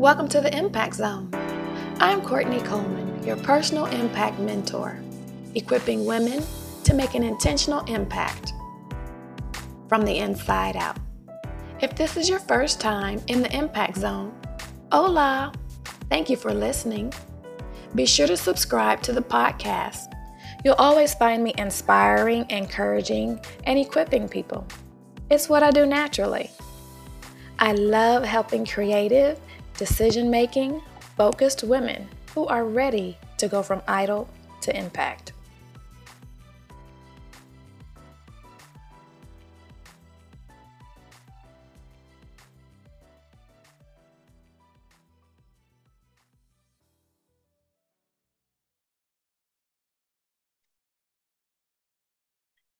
Welcome to the Impact Zone. I'm Kourtney Coleman, your personal impact mentor, equipping women to make an intentional impact from the inside out. If this is your first time in the Impact Zone, hola! Thank you for listening. Be sure to subscribe to the podcast. You'll always find me inspiring, encouraging, and equipping people. It's what I do naturally. I love helping creative decision making, focused women who are ready to go from idle to impact.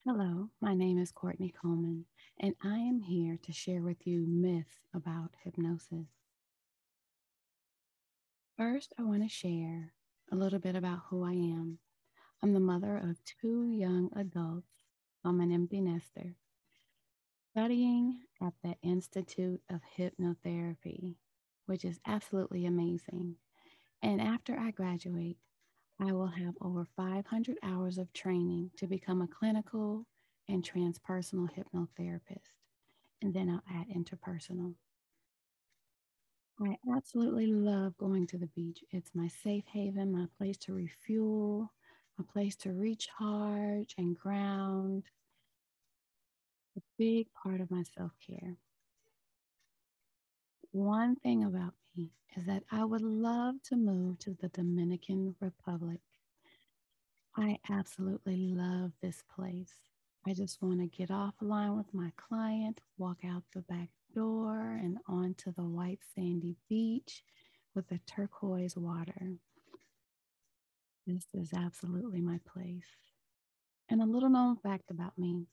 Hello, my name is Kourtney Coleman, and I am here to share with you myths about hypnosis. First, I want to share a little bit about who I am. I'm the mother of two young adults. I'm an empty nester, studying at the Institute of Hypnotherapy, which is absolutely amazing. And after I graduate, I will have over 500 hours of training to become a clinical and transpersonal hypnotherapist. And then I'll add interpersonal. I absolutely love going to the beach. It's my safe haven, my place to refuel, a place to recharge and ground. A big part of my self care. One thing about me is that I would love to move to the Dominican Republic. I absolutely love this place. I just want to get offline with my client, walk out the back door and onto the white sandy beach with the turquoise water. This is absolutely my place. And a little known fact about me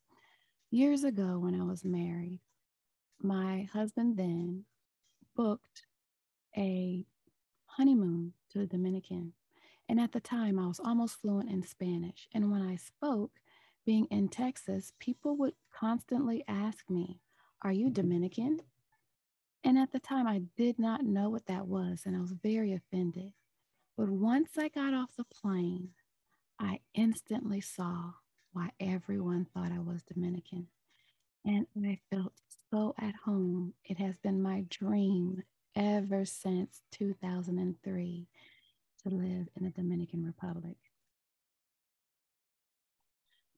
years ago, when I was married, my husband then booked a honeymoon to the Dominican. And at the time, I was almost fluent in Spanish. And when I spoke, being in Texas, people would constantly ask me, are you mm-hmm. Dominican? And at the time, I did not know what that was, and I was very offended. But once I got off the plane, I instantly saw why everyone thought I was Dominican. And I felt so at home. It has been my dream ever since 2003 to live in the Dominican Republic.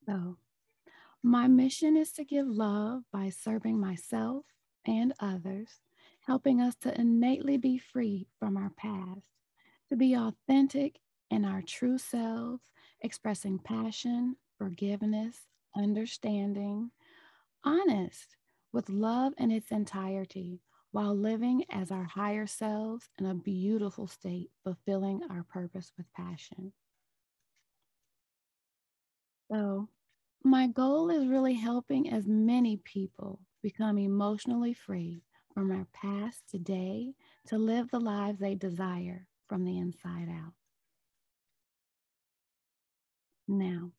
So my mission is to give love by serving myself and others, helping us to innately be free from our past, to be authentic in our true selves, expressing passion, forgiveness, understanding, honest with love in its entirety, while living as our higher selves in a beautiful state, fulfilling our purpose with passion. So, my goal is really helping as many people become emotionally free from our past today to live the lives they desire from the inside out. Now,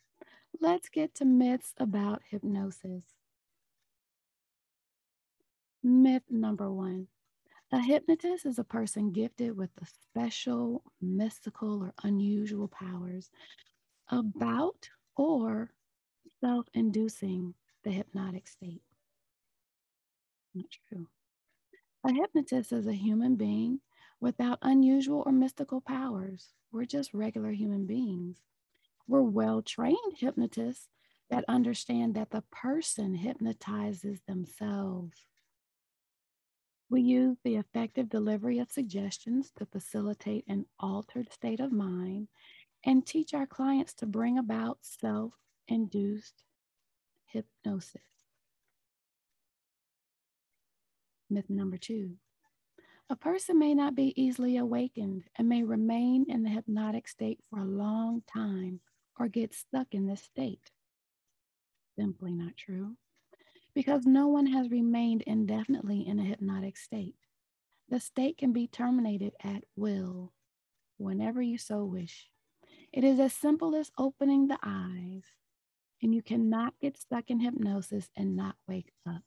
let's get to myths about hypnosis. Myth number one a hypnotist is a person gifted with the special, mystical, or unusual powers about or self inducing the hypnotic state. Not true. A hypnotist is a human being without unusual or mystical powers. We're just regular human beings. We're well trained hypnotists that understand that the person hypnotizes themselves. We use the effective delivery of suggestions to facilitate an altered state of mind and teach our clients to bring about self induced hypnosis. Myth number two a person may not be easily awakened and may remain in the hypnotic state for a long time or get stuck in this state. Simply not true, because no one has remained indefinitely in a hypnotic state. The state can be terminated at will, whenever you so wish. It is as simple as opening the eyes, and you cannot get stuck in hypnosis and not wake up.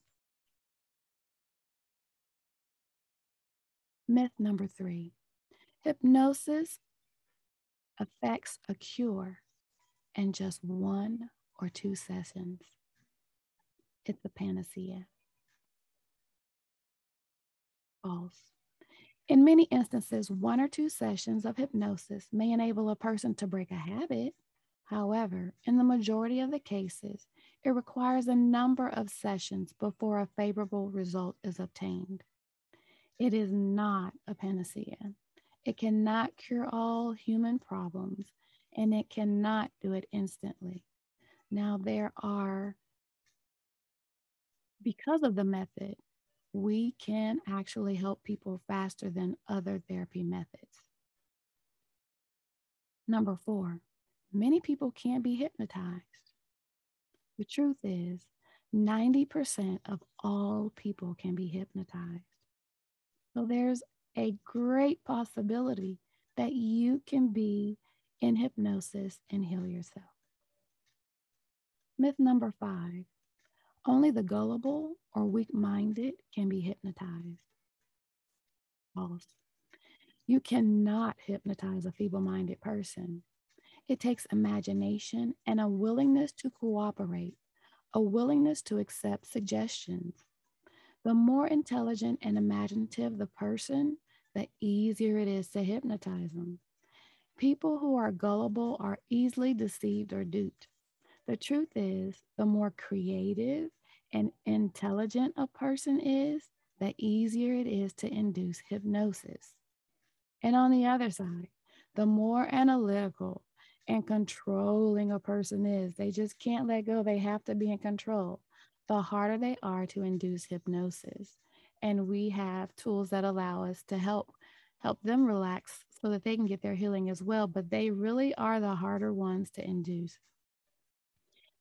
Myth number three hypnosis affects a cure in just one or two sessions. It's a panacea. False. In many instances, one or two sessions of hypnosis may enable a person to break a habit. However, in the majority of the cases, it requires a number of sessions before a favorable result is obtained. It is not a panacea. It cannot cure all human problems, and it cannot do it instantly. Now, there are, because of the method, we can actually help people faster than other therapy methods. Number four, many people can't be hypnotized. The truth is, 90% of all people can be hypnotized. So there's a great possibility that you can be in hypnosis and heal yourself. Myth number five only the gullible or weak minded can be hypnotized. False. You cannot hypnotize a feeble minded person. It takes imagination and a willingness to cooperate, a willingness to accept suggestions. The more intelligent and imaginative the person, the easier it is to hypnotize them. People who are gullible are easily deceived or duped. The truth is, the more creative and intelligent a person is, the easier it is to induce hypnosis. And on the other side, the more analytical and controlling a person is, they just can't let go. They have to be in control. The harder they are to induce hypnosis. And we have tools that allow us to help help them relax so that they can get their healing as well. But they really are the harder ones to induce.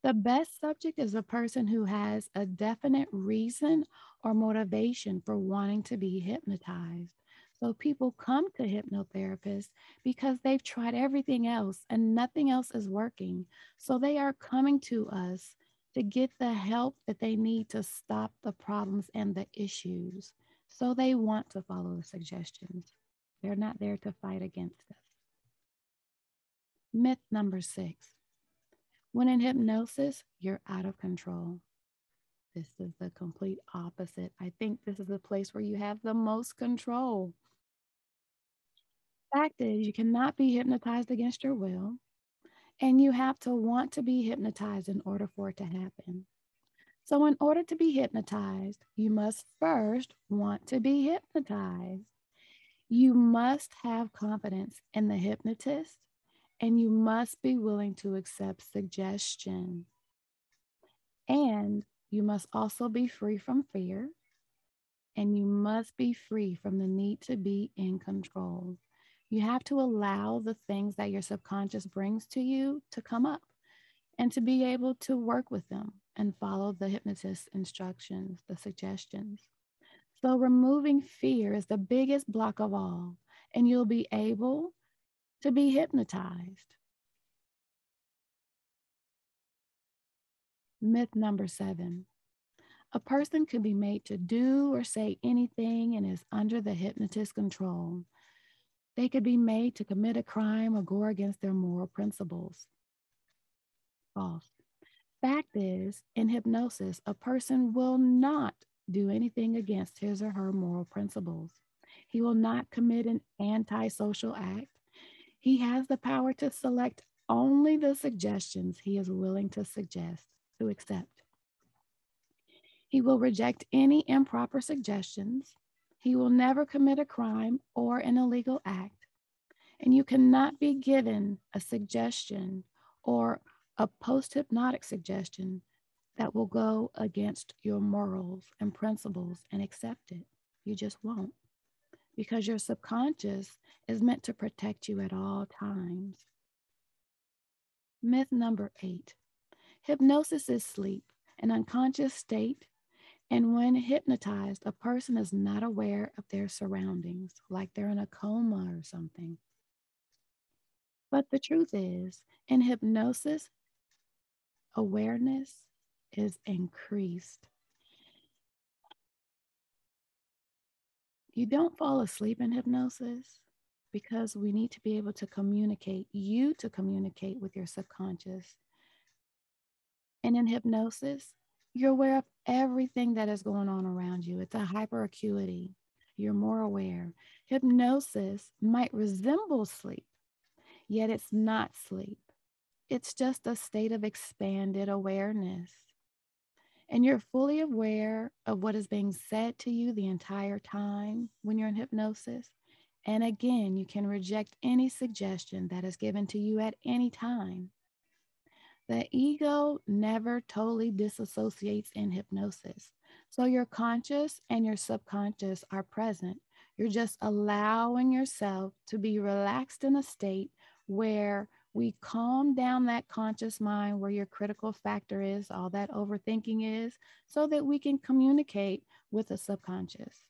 The best subject is a person who has a definite reason or motivation for wanting to be hypnotized. So people come to hypnotherapists because they've tried everything else and nothing else is working. So they are coming to us to get the help that they need to stop the problems and the issues. So they want to follow the suggestions. They're not there to fight against us. Myth number six when in hypnosis, you're out of control. This is the complete opposite. I think this is the place where you have the most control. Fact is, you cannot be hypnotized against your will, and you have to want to be hypnotized in order for it to happen. So, in order to be hypnotized, you must first want to be hypnotized. You must have confidence in the hypnotist and you must be willing to accept suggestion. And you must also be free from fear. And you must be free from the need to be in control. You have to allow the things that your subconscious brings to you to come up and to be able to work with them and follow the hypnotist's instructions, the suggestions. So, removing fear is the biggest block of all, and you'll be able to be hypnotized. Myth number seven a person could be made to do or say anything and is under the hypnotist's control. They could be made to commit a crime or go against their moral principles. False. Fact is, in hypnosis, a person will not do anything against his or her moral principles. He will not commit an antisocial act. He has the power to select only the suggestions he is willing to suggest, to accept. He will reject any improper suggestions. He will never commit a crime or an illegal act. And you cannot be given a suggestion or a post hypnotic suggestion that will go against your morals and principles and accept it. You just won't because your subconscious is meant to protect you at all times. Myth number eight hypnosis is sleep, an unconscious state. And when hypnotized, a person is not aware of their surroundings, like they're in a coma or something. But the truth is, in hypnosis, awareness is increased. You don't fall asleep in hypnosis because we need to be able to communicate, you to communicate with your subconscious. And in hypnosis, you're aware of everything that is going on around you. It's a hyper acuity. You're more aware. Hypnosis might resemble sleep, yet it's not sleep. It's just a state of expanded awareness. And you're fully aware of what is being said to you the entire time when you're in hypnosis. And again, you can reject any suggestion that is given to you at any time. The ego never totally disassociates in hypnosis. So your conscious and your subconscious are present. You're just allowing yourself to be relaxed in a state where we calm down that conscious mind where your critical factor is, all that overthinking is, so that we can communicate with the subconscious.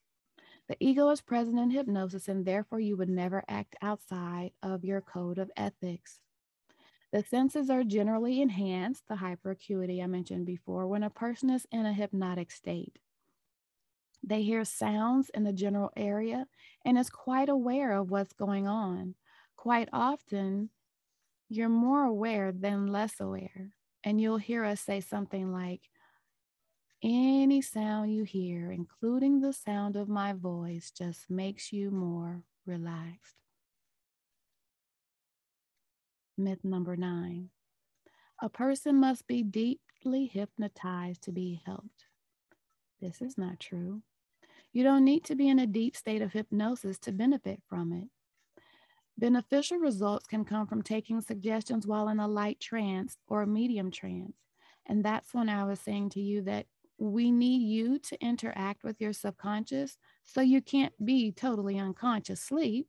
The ego is present in hypnosis, and therefore you would never act outside of your code of ethics. The senses are generally enhanced, the hyperacuity I mentioned before, when a person is in a hypnotic state. They hear sounds in the general area and is quite aware of what's going on. Quite often, you're more aware than less aware. And you'll hear us say something like, any sound you hear, including the sound of my voice, just makes you more relaxed. Myth number nine a person must be deeply hypnotized to be helped. This is not true. You don't need to be in a deep state of hypnosis to benefit from it. Beneficial results can come from taking suggestions while in a light trance or a medium trance. And that's when I was saying to you that we need you to interact with your subconscious. So you can't be totally unconscious sleep.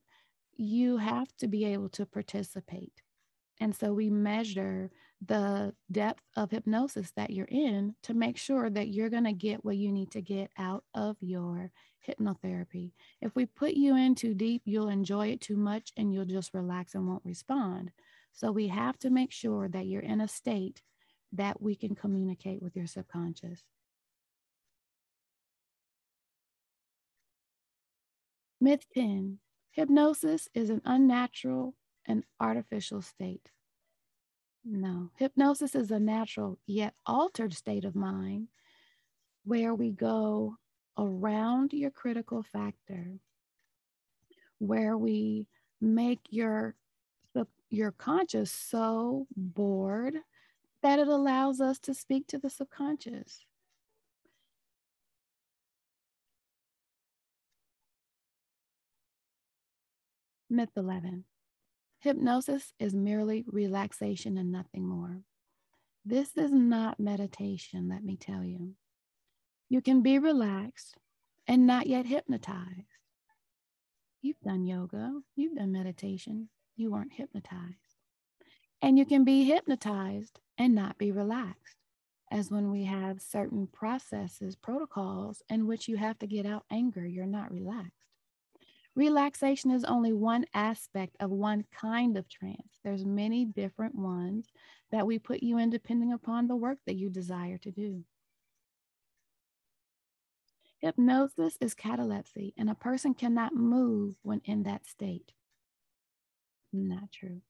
You have to be able to participate. And so we measure the depth of hypnosis that you're in to make sure that you're going to get what you need to get out of your hypnotherapy. If we put you in too deep, you'll enjoy it too much and you'll just relax and won't respond. So we have to make sure that you're in a state that we can communicate with your subconscious. Myth 10 Hypnosis is an unnatural and artificial state. No, hypnosis is a natural yet altered state of mind where we go around your critical factor, where we make your your conscious so bored that it allows us to speak to the subconscious. Myth 11 Hypnosis is merely relaxation and nothing more. This is not meditation, let me tell you. You can be relaxed and not yet hypnotized. You've done yoga, you've done meditation, you weren't hypnotized. And you can be hypnotized and not be relaxed, as when we have certain processes, protocols in which you have to get out anger, you're not relaxed. Relaxation is only one aspect of one kind of trance. There's many different ones that we put you in depending upon the work that you desire to do. Hypnosis is catalepsy, and a person cannot move when in that state. Not true.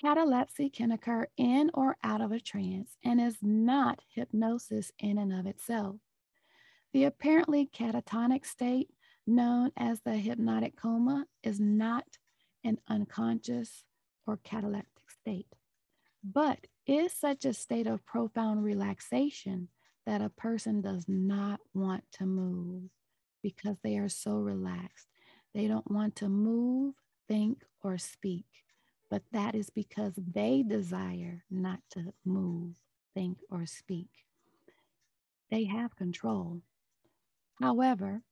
Catalepsy can occur in or out of a trance and is not hypnosis in and of itself. The apparently catatonic state known as the hypnotic coma is not an unconscious or cataleptic state, but is such a state of profound relaxation that a person does not want to move because they are so relaxed. They don't want to move, think, or speak, but that is because they desire not to move, think, or speak. They have control. However,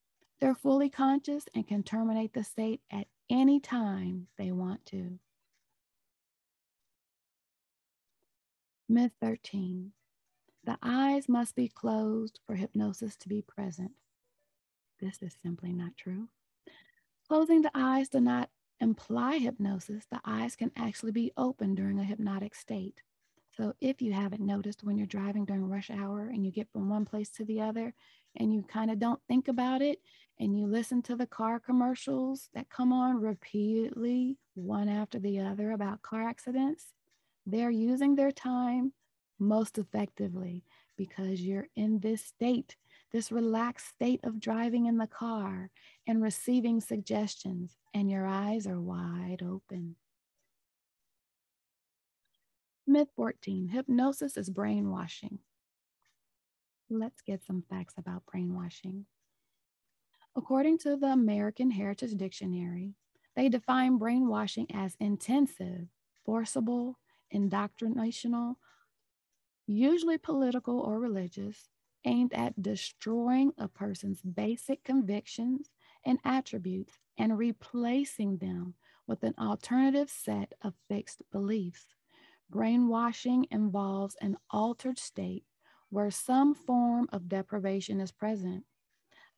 they're fully conscious and can terminate the state at any time they want to. Myth 13 The eyes must be closed for hypnosis to be present. This is simply not true. Closing the eyes does not imply hypnosis. The eyes can actually be open during a hypnotic state. So if you haven't noticed when you're driving during rush hour and you get from one place to the other, and you kind of don't think about it and you listen to the car commercials that come on repeatedly, one after the other, about car accidents, they're using their time most effectively because you're in this state, this relaxed state of driving in the car and receiving suggestions, and your eyes are wide open. Myth 14 Hypnosis is brainwashing. Let's get some facts about brainwashing. According to the American Heritage Dictionary, they define brainwashing as intensive, forcible, indoctrinational, usually political or religious, aimed at destroying a person's basic convictions and attributes and replacing them with an alternative set of fixed beliefs. Brainwashing involves an altered state where some form of deprivation is present.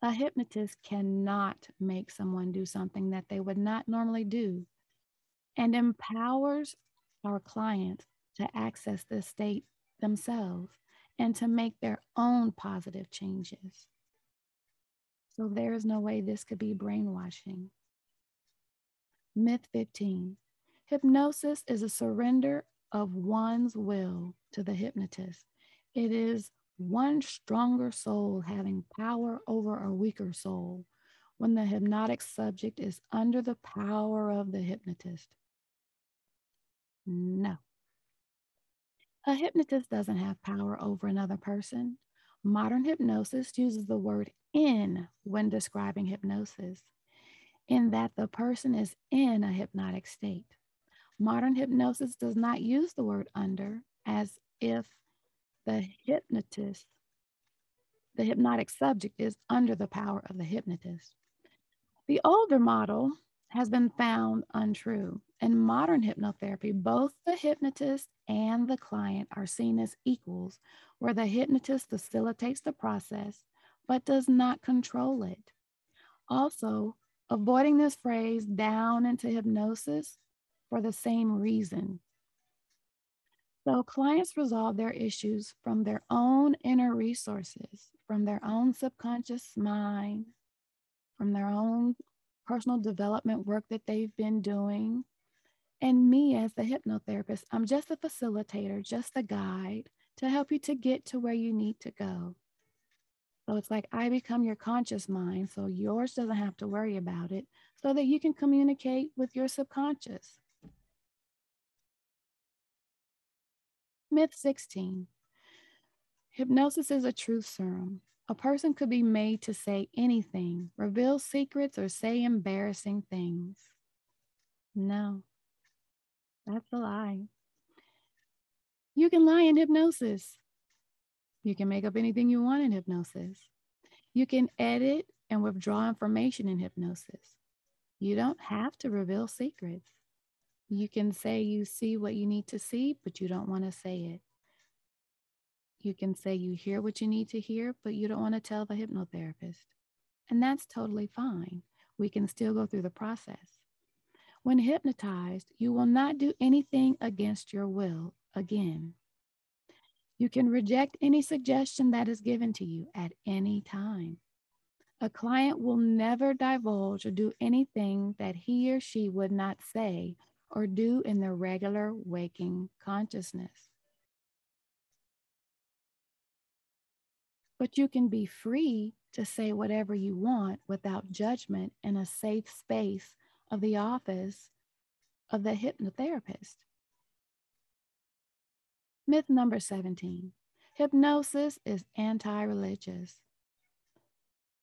A hypnotist cannot make someone do something that they would not normally do and empowers our clients to access this state themselves and to make their own positive changes. So there is no way this could be brainwashing. Myth 15 Hypnosis is a surrender of one's will to the hypnotist. It is one stronger soul having power over a weaker soul when the hypnotic subject is under the power of the hypnotist. No. A hypnotist doesn't have power over another person. Modern hypnosis uses the word in when describing hypnosis, in that the person is in a hypnotic state. Modern hypnosis does not use the word under as if the hypnotist, the hypnotic subject is under the power of the hypnotist. The older model has been found untrue. In modern hypnotherapy, both the hypnotist and the client are seen as equals, where the hypnotist facilitates the process but does not control it. Also, avoiding this phrase down into hypnosis for the same reason. So, clients resolve their issues from their own inner resources, from their own subconscious mind, from their own personal development work that they've been doing. And me, as the hypnotherapist, I'm just a facilitator, just a guide to help you to get to where you need to go. So it's like I become your conscious mind, so yours doesn't have to worry about it, so that you can communicate with your subconscious. Myth 16 Hypnosis is a truth serum. A person could be made to say anything, reveal secrets, or say embarrassing things. No, that's a lie. You can lie in hypnosis. You can make up anything you want in hypnosis. You can edit and withdraw information in hypnosis. You don't have to reveal secrets. You can say you see what you need to see, but you don't want to say it. You can say you hear what you need to hear, but you don't want to tell the hypnotherapist. And that's totally fine. We can still go through the process. When hypnotized, you will not do anything against your will again. You can reject any suggestion that is given to you at any time. A client will never divulge or do anything that he or she would not say or do in their regular waking consciousness. But you can be free to say whatever you want without judgment in a safe space of the office of the hypnotherapist. Myth number 17 hypnosis is anti religious.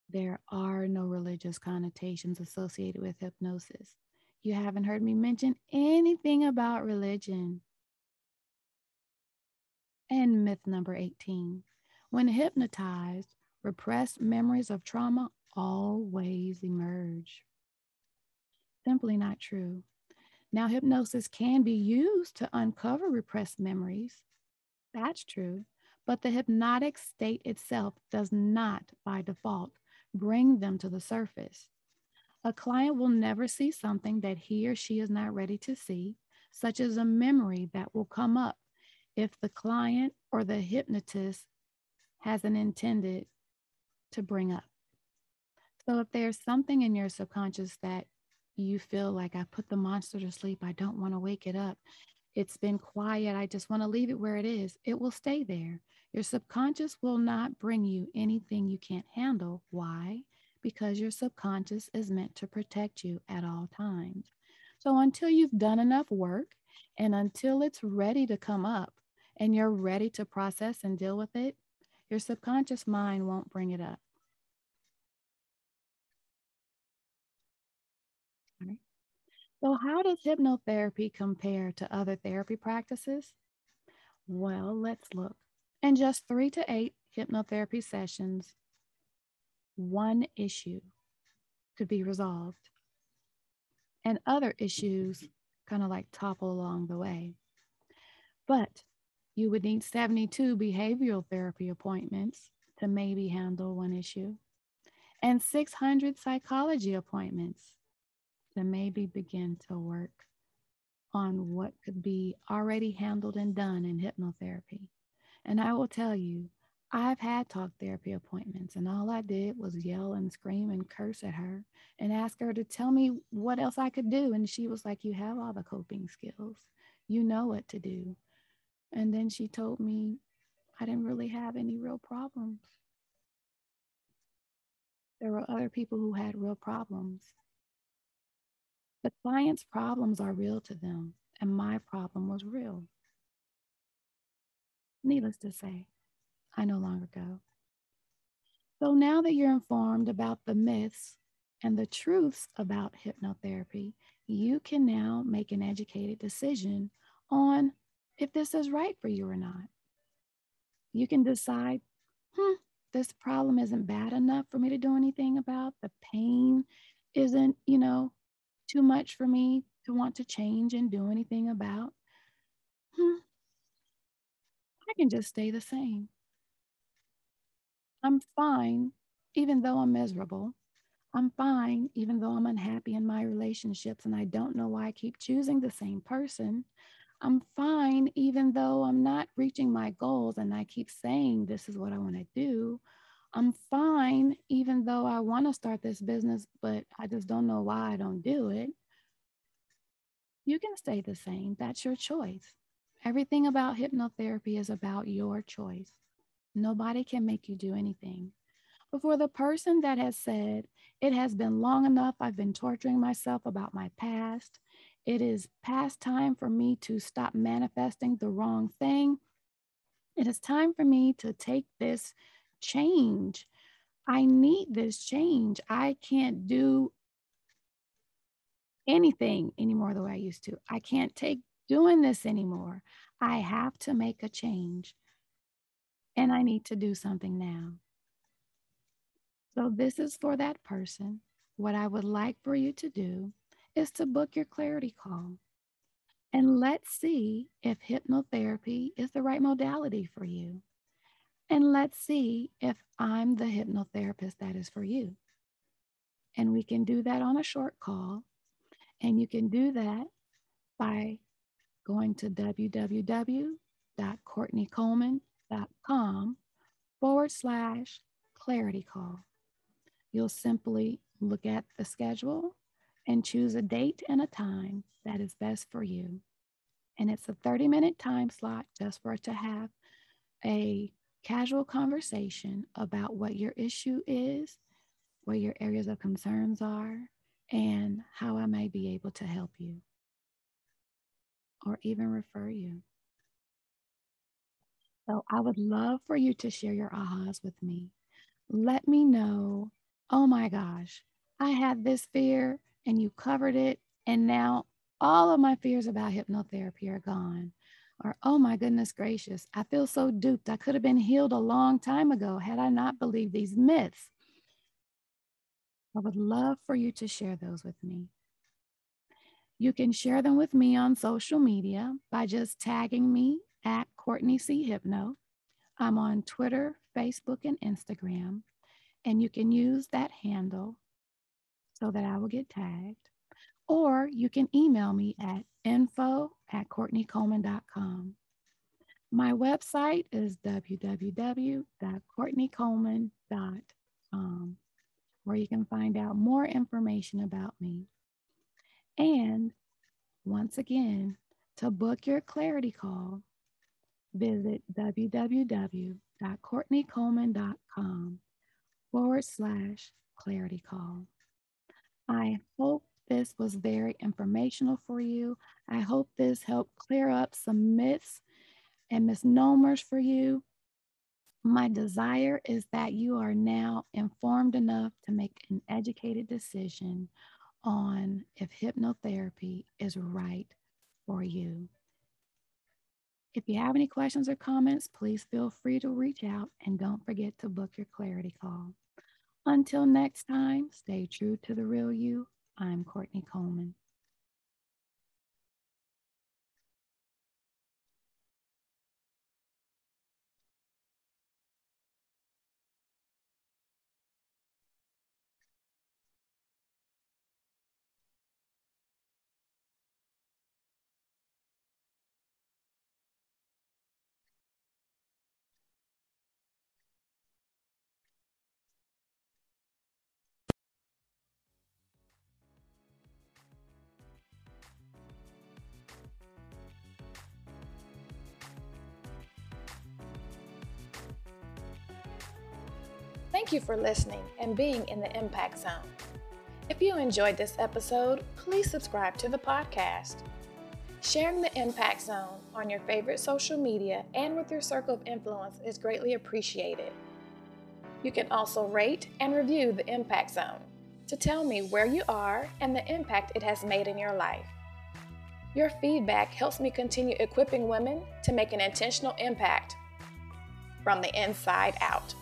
There are no religious connotations associated with hypnosis. You haven't heard me mention anything about religion. And myth number 18 when hypnotized, repressed memories of trauma always emerge. Simply not true. Now, hypnosis can be used to uncover repressed memories. That's true. But the hypnotic state itself does not, by default, bring them to the surface. A client will never see something that he or she is not ready to see, such as a memory that will come up if the client or the hypnotist hasn't intended to bring up. So if there's something in your subconscious that you feel like I put the monster to sleep, I don't want to wake it up. It's been quiet. I just want to leave it where it is. It will stay there. Your subconscious will not bring you anything you can't handle. Why? Because your subconscious is meant to protect you at all times. So until you've done enough work and until it's ready to come up and you're ready to process and deal with it, your subconscious mind won't bring it up. So, how does hypnotherapy compare to other therapy practices? Well, let's look. In just three to eight hypnotherapy sessions, one issue could be resolved, and other issues kind of like topple along the way. But you would need 72 behavioral therapy appointments to maybe handle one issue, and 600 psychology appointments to maybe begin to work on what could be already handled and done in hypnotherapy. And I will tell you, I've had talk therapy appointments, and all I did was yell and scream and curse at her and ask her to tell me what else I could do. And she was like, You have all the coping skills, you know what to do. And then she told me I didn't really have any real problems. There were other people who had real problems. The client's problems are real to them, and my problem was real. Needless to say, I no longer go. So now that you're informed about the myths and the truths about hypnotherapy, you can now make an educated decision on if this is right for you or not. You can decide, hmm, this problem isn't bad enough for me to do anything about. The pain isn't, you know, too much for me to want to change and do anything about, hmm, I can just stay the same. I'm fine, even though I'm miserable. I'm fine, even though I'm unhappy in my relationships and I don't know why I keep choosing the same person. I'm fine, even though I'm not reaching my goals and I keep saying this is what I want to do. I'm fine, even though I want to start this business, but I just don't know why I don't do it. You can stay the same. That's your choice. Everything about hypnotherapy is about your choice. Nobody can make you do anything. But for the person that has said, it has been long enough, I've been torturing myself about my past, it is past time for me to stop manifesting the wrong thing. It is time for me to take this change. I need this change. I can't do anything anymore the way I used to. I can't take doing this anymore. I have to make a change and I need to do something now. So, this is for that person. What I would like for you to do is to book your clarity call and let's see if hypnotherapy is the right modality for you. And let's see if I'm the hypnotherapist that is for you. And we can do that on a short call. And you can do that by going to www.kourtneycoleman.com forward slash clarity call. You'll simply look at the schedule and choose a date and a time that is best for you. And it's a 30 minute time slot just for it to have a casual conversation about what your issue is, what your areas of concerns are, and how I may be able to help you or even refer you. So I would love for you to share your ahas with me. Let me know, oh my gosh, I had this fear and you covered it, and now all of my fears about hypnotherapy are gone. Or, oh my goodness gracious, I feel so duped. I could have been healed a long time ago had I not believed these myths. I would love for you to share those with me. You can share them with me on social media by just tagging me at Kourtney C. Hypno. I'm on Twitter, Facebook, and Instagram, and you can use that handle so that I will get tagged. Or you can email me at info at KourtneyColeman.com. My website is www.kourtneycoleman.com where you can find out more information about me. And once again, to book your clarity call, visit www.kourtneycoleman.com forward slash clarity call. I hope this was very informational for you. I hope this helped clear up some myths and misnomers for you. My desire is that you are now informed enough to make an educated decision on if hypnotherapy is right for you. If you have any questions or comments, please feel free to reach out and don't forget to book your clarity call. Until next time, stay true to the real you. I'm Kourtney Coleman. For listening and being in the Impact Zone. If you enjoyed this episode, please subscribe to the podcast. Sharing the Impact Zone on your favorite social media and with your circle of influence is greatly appreciated. You can also rate and review the Impact Zone to tell me where you are and the impact it has made in your life. Your feedback helps me continue equipping women to make an intentional impact from the inside out.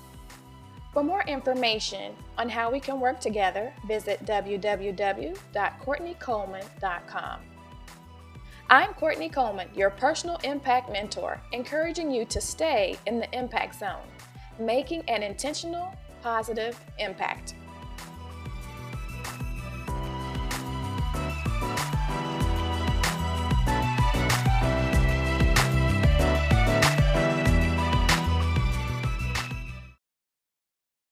For more information on how we can work together, visit www.kourtneycoleman.com. I'm Kourtney Coleman, your personal impact mentor, encouraging you to stay in the impact zone, making an intentional, positive impact.